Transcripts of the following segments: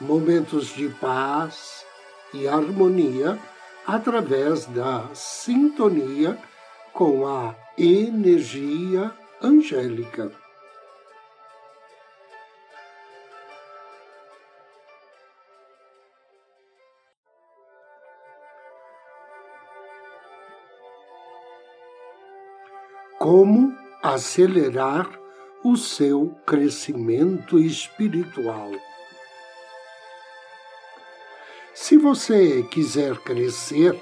momentos de paz e harmonia através da sintonia com a energia angélica. Como acelerar o seu crescimento espiritual. Se você quiser crescer,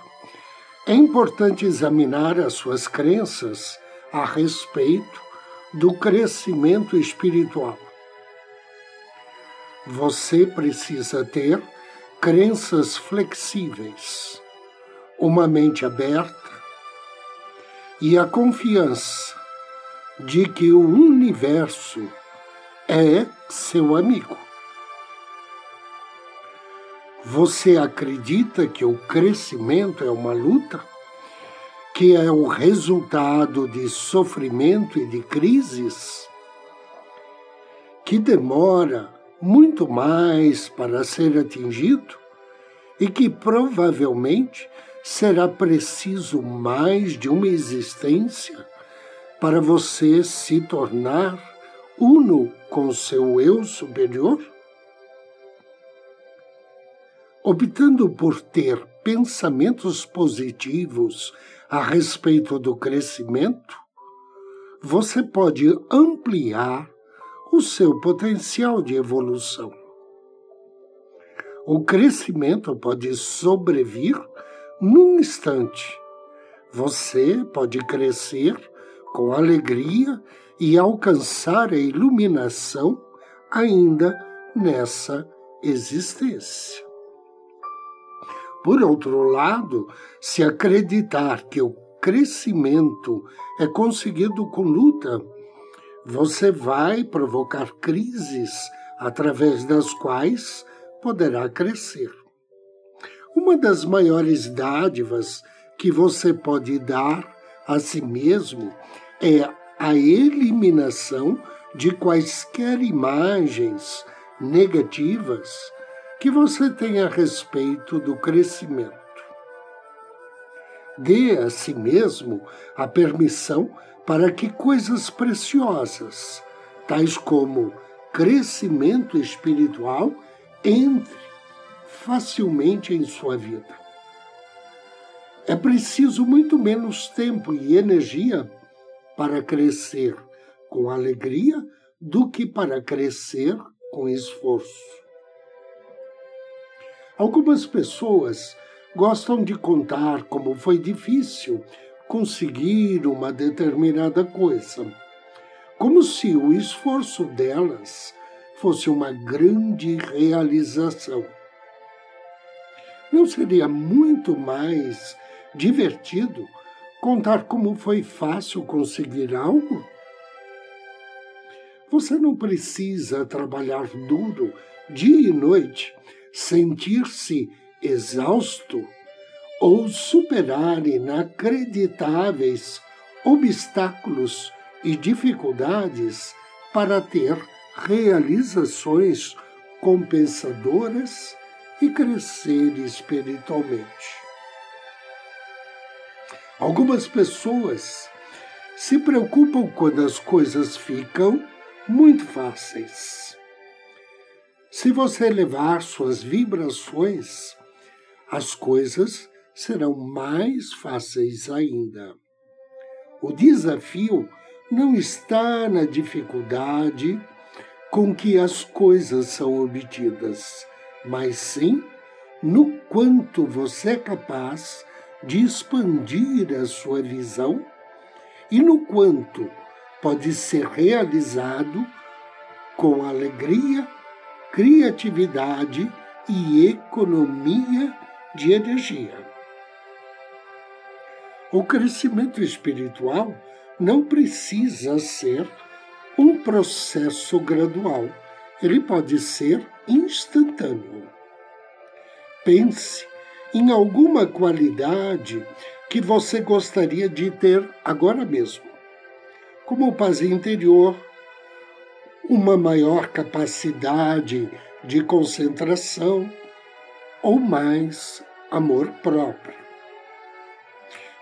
é importante examinar as suas crenças a respeito do crescimento espiritual. Você precisa ter crenças flexíveis, uma mente aberta e a confiança de que o universo é seu amigo. Você acredita que o crescimento é uma luta? Que é o resultado de sofrimento e de crises? Que demora muito mais para ser atingido? E que provavelmente será preciso mais de uma existência para você se tornar uno com seu eu superior? Optando por ter pensamentos positivos a respeito do crescimento, você pode ampliar o seu potencial de evolução. O crescimento pode sobrevir num instante. Você pode crescer com alegria e alcançar a iluminação ainda nessa existência. Por outro lado, se acreditar que o crescimento é conseguido com luta, você vai provocar crises através das quais poderá crescer. Uma das maiores dádivas que você pode dar a si mesmo é a eliminação de quaisquer imagens negativas que você tem a respeito do crescimento. Dê a si mesmo a permissão para que coisas preciosas, tais como crescimento espiritual, entre facilmente em sua vida. É preciso muito menos tempo e energia para crescer com alegria do que para crescer com esforço. Algumas pessoas gostam de contar como foi difícil conseguir uma determinada coisa, como se o esforço delas fosse uma grande realização. Não seria muito mais divertido contar como foi fácil conseguir algo? Você não precisa trabalhar duro dia e noite sentir-se exausto ou superar inacreditáveis obstáculos e dificuldades para ter realizações compensadoras e crescer espiritualmente. Algumas pessoas se preocupam quando as coisas ficam muito fáceis se você elevar suas vibrações, as coisas serão mais fáceis ainda. O desafio não está na dificuldade com que as coisas são obtidas, mas sim no quanto você é capaz de expandir a sua visão e no quanto pode ser realizado com alegria criatividade e economia de energia. O crescimento espiritual não precisa ser um processo gradual, ele pode ser instantâneo. Pense em alguma qualidade que você gostaria de ter agora mesmo, como paz interior, uma maior capacidade de concentração ou mais amor próprio.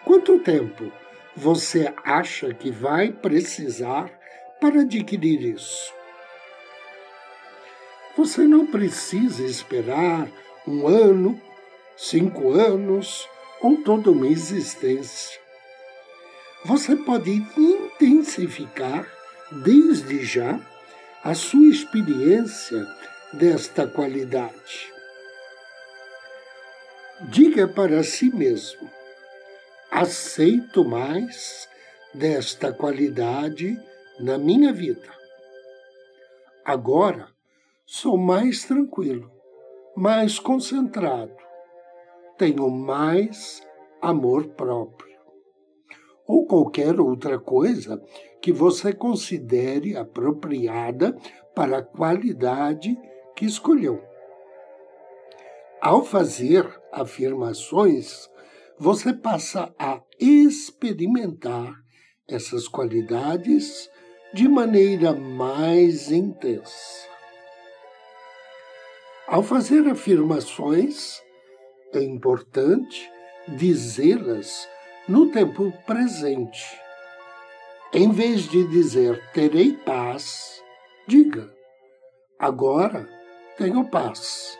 Quanto tempo você acha que vai precisar para adquirir isso? Você não precisa esperar um ano, cinco anos ou toda uma existência. Você pode intensificar desde já a sua experiência desta qualidade. Diga para si mesmo: aceito mais desta qualidade na minha vida. Agora sou mais tranquilo, mais concentrado, tenho mais amor próprio. Ou qualquer outra coisa que você considere apropriada para a qualidade que escolheu. Ao fazer afirmações, você passa a experimentar essas qualidades de maneira mais intensa. Ao fazer afirmações, é importante dizê-las no tempo presente. Em vez de dizer terei paz, diga agora tenho paz.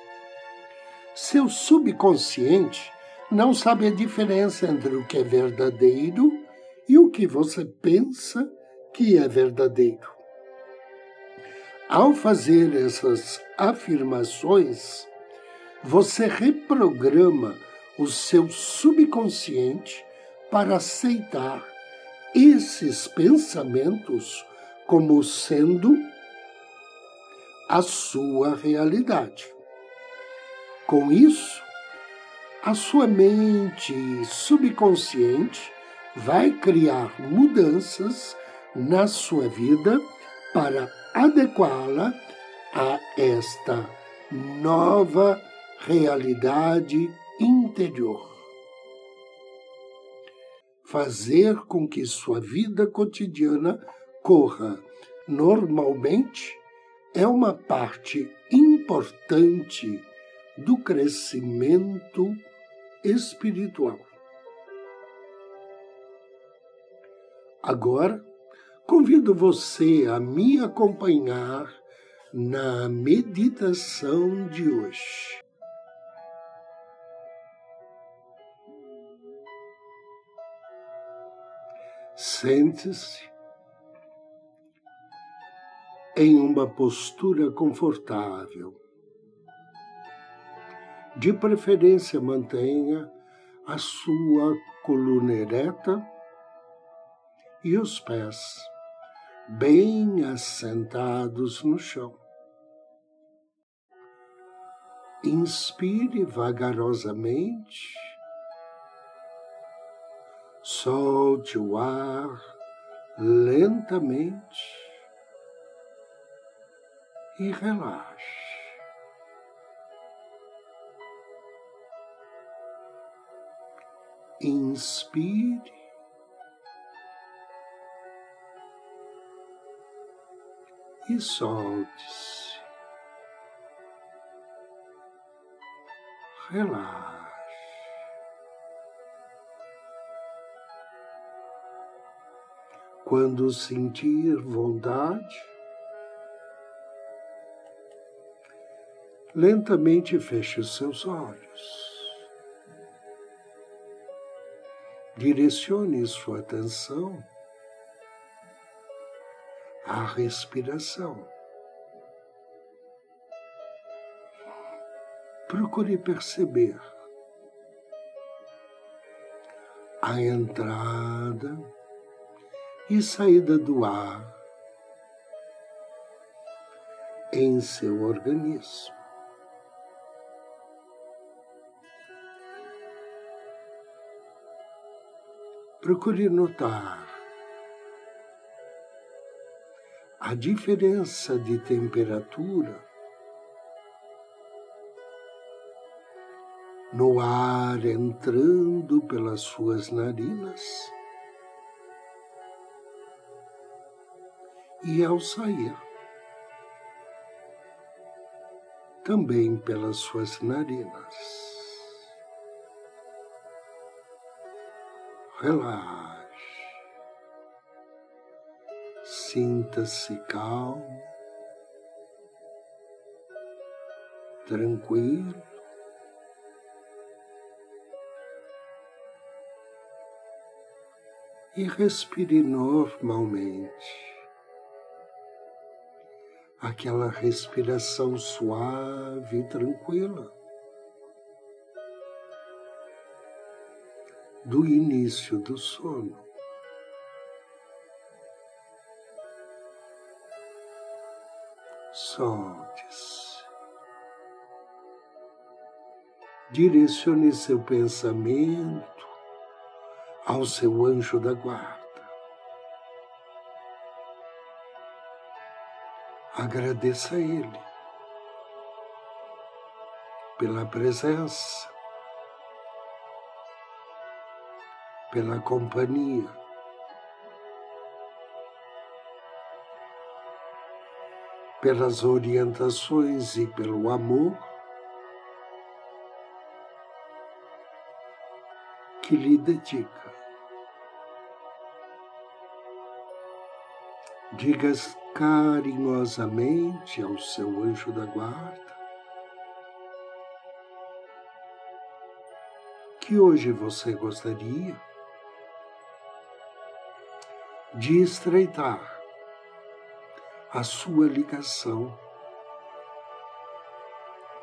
Seu subconsciente não sabe a diferença entre o que é verdadeiro e o que você pensa que é verdadeiro. Ao fazer essas afirmações, você reprograma o seu subconsciente para aceitar esses pensamentos como sendo a sua realidade. Com isso, a sua mente subconsciente vai criar mudanças na sua vida para adequá-la a esta nova realidade interior. Fazer com que sua vida cotidiana corra normalmente é uma parte importante do crescimento espiritual. Agora, convido você a me acompanhar na meditação de hoje. Sente-se em uma postura confortável. De preferência, mantenha a sua coluna ereta e os pés bem assentados no chão. Inspire vagarosamente, solte o ar lentamente e relaxe. Inspire e solte-se. Relaxe. Quando sentir vontade, lentamente feche os seus olhos. Direcione sua atenção à respiração. Procure perceber a entrada e saída do ar em seu organismo. Procure notar a diferença de temperatura no ar entrando pelas suas narinas e ao sair também pelas suas narinas. Relaxe. Sinta-se calmo, tranquilo. E respire normalmente. Aquela respiração suave e tranquila. do início do sono. Solte-se. Direcione seu pensamento ao seu anjo da guarda. Agradeça a ele pela presença, pela companhia. Pelas orientações e pelo amor que lhe dedica. Diga carinhosamente ao seu anjo da guarda. Que hoje você gostaria de estreitar a sua ligação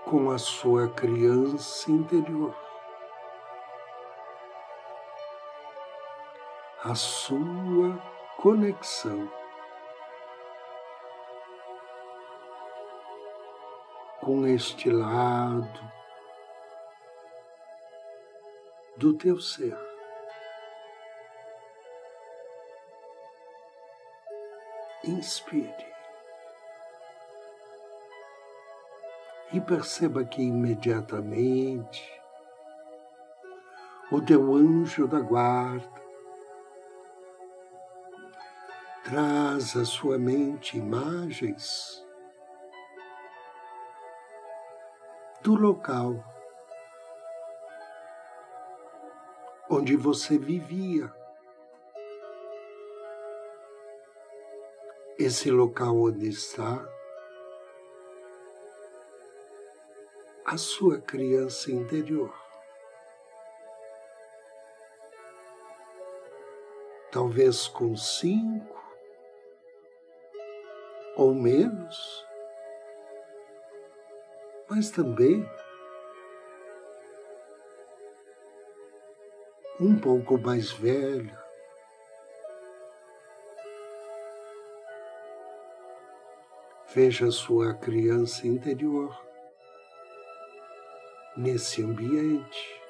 com a sua criança interior, a sua conexão com este lado do teu ser. inspire e perceba que imediatamente o teu anjo da guarda traz à sua mente imagens do local onde você vivia. esse local onde está a sua criança interior. Talvez com cinco ou menos, mas também um pouco mais velha, Veja sua criança interior nesse ambiente.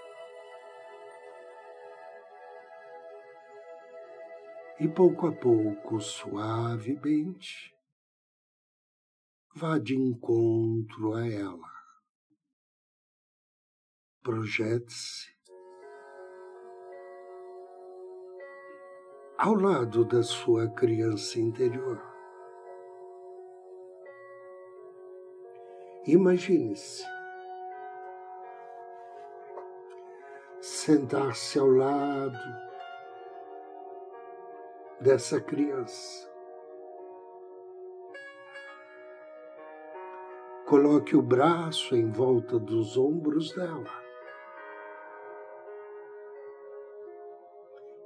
E pouco a pouco, suavemente, vá de encontro a ela. Projete-se ao lado da sua criança interior. Imagine-se sentar-se ao lado dessa criança. Coloque o braço em volta dos ombros dela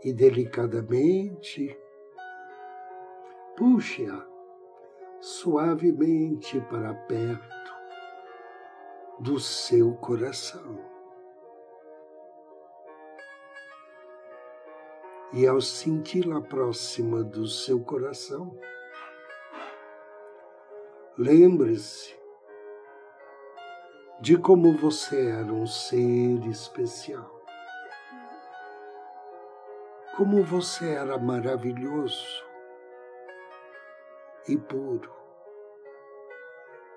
e delicadamente puxe-a suavemente para perto do seu coração. E ao senti-la próxima do seu coração, lembre-se de como você era um ser especial. como você era maravilhoso e puro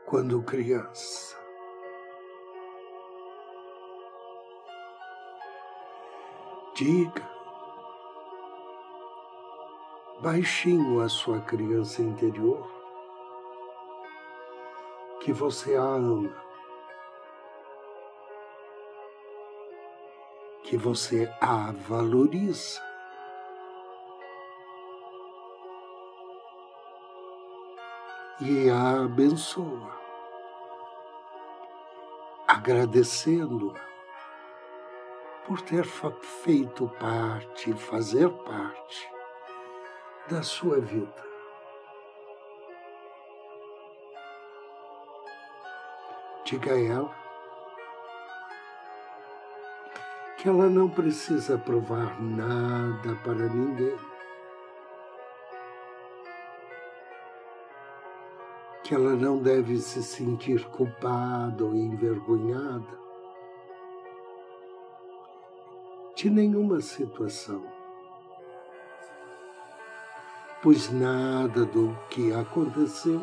quando criança. Diga baixinho a sua criança interior que você a ama, que você a valoriza. E a abençoa, agradecendo-a por ter feito parte, fazer parte da sua vida. Diga a ela que ela não precisa provar nada para ninguém. Que ela não deve se sentir culpada ou envergonhada de nenhuma situação, pois nada do que aconteceu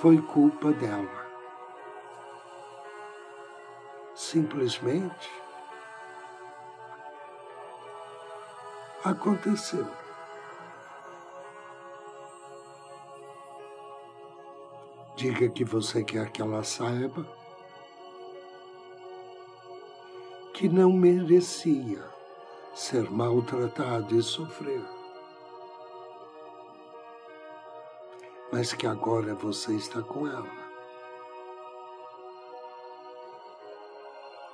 foi culpa dela. Simplesmente aconteceu. Diga que você quer que ela saiba que não merecia ser maltratado e sofrer. mas que agora você está com ela.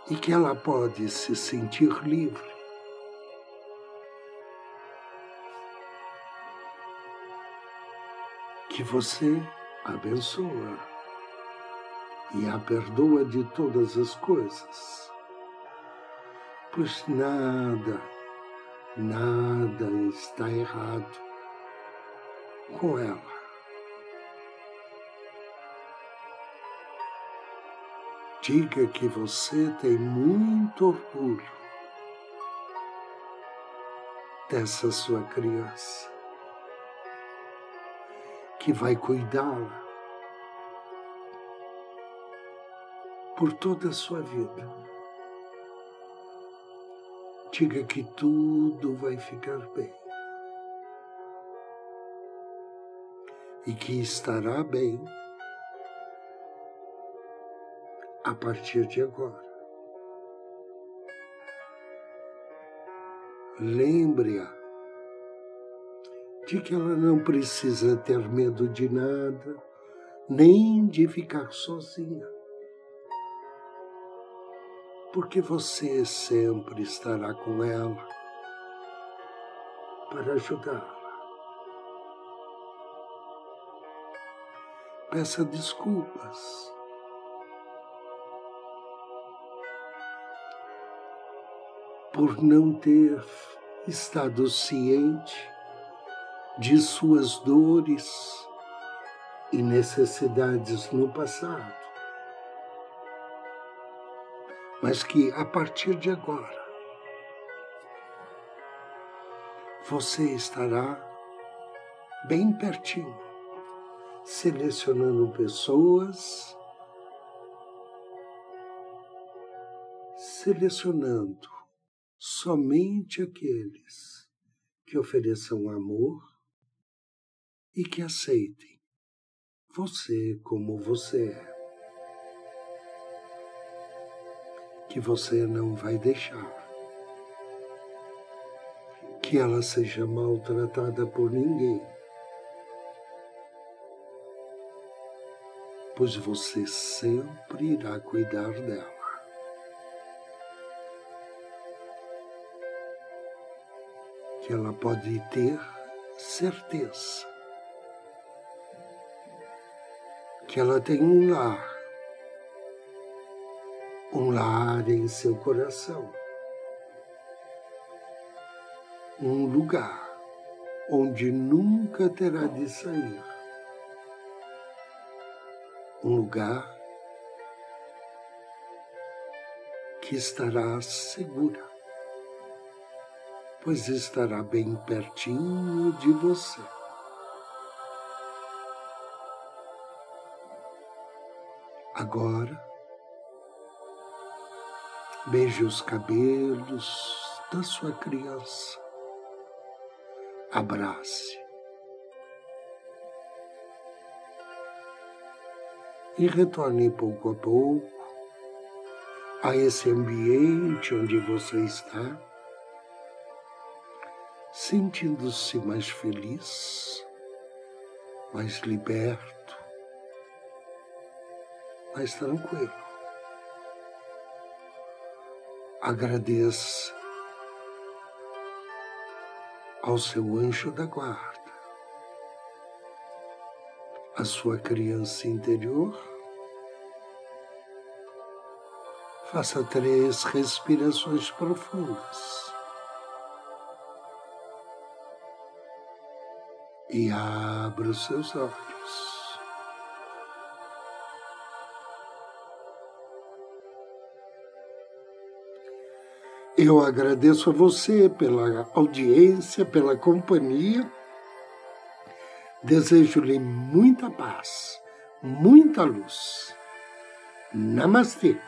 E que ela pode se sentir livre. Que você abençoa e a perdoa de todas as coisas, pois nada, nada está errado com ela. Diga que você tem muito orgulho dessa sua criança, que vai cuidá-la por toda a sua vida. Diga que tudo vai ficar bem e que estará bem a partir de agora. Lembre-a de que ela não precisa ter medo de nada, nem de ficar sozinha, porque você sempre estará com ela para ajudá-la. Peça desculpas por não ter estado ciente de suas dores e necessidades no passado, mas que a partir de agora você estará bem pertinho, selecionando pessoas, selecionando somente aqueles que ofereçam amor e que aceitem você como você é. Que você não vai deixar que ela seja maltratada por ninguém, pois você sempre irá cuidar dela. Que ela pode ter certeza que ela tem um lar, um lar em seu coração, um lugar onde nunca terá de sair, um lugar que estará segura pois estará bem pertinho de você. Agora, beije os cabelos da sua criança. Abrace. E retorne pouco a pouco a esse ambiente onde você está, sentindo-se mais feliz, mais liberto mais tranquilo. Agradeça ao seu anjo da guarda, a sua criança interior. Faça três respirações profundas. E abra os seus olhos. Eu agradeço a você pela audiência, pela companhia. Desejo-lhe muita paz, muita luz. Namastê.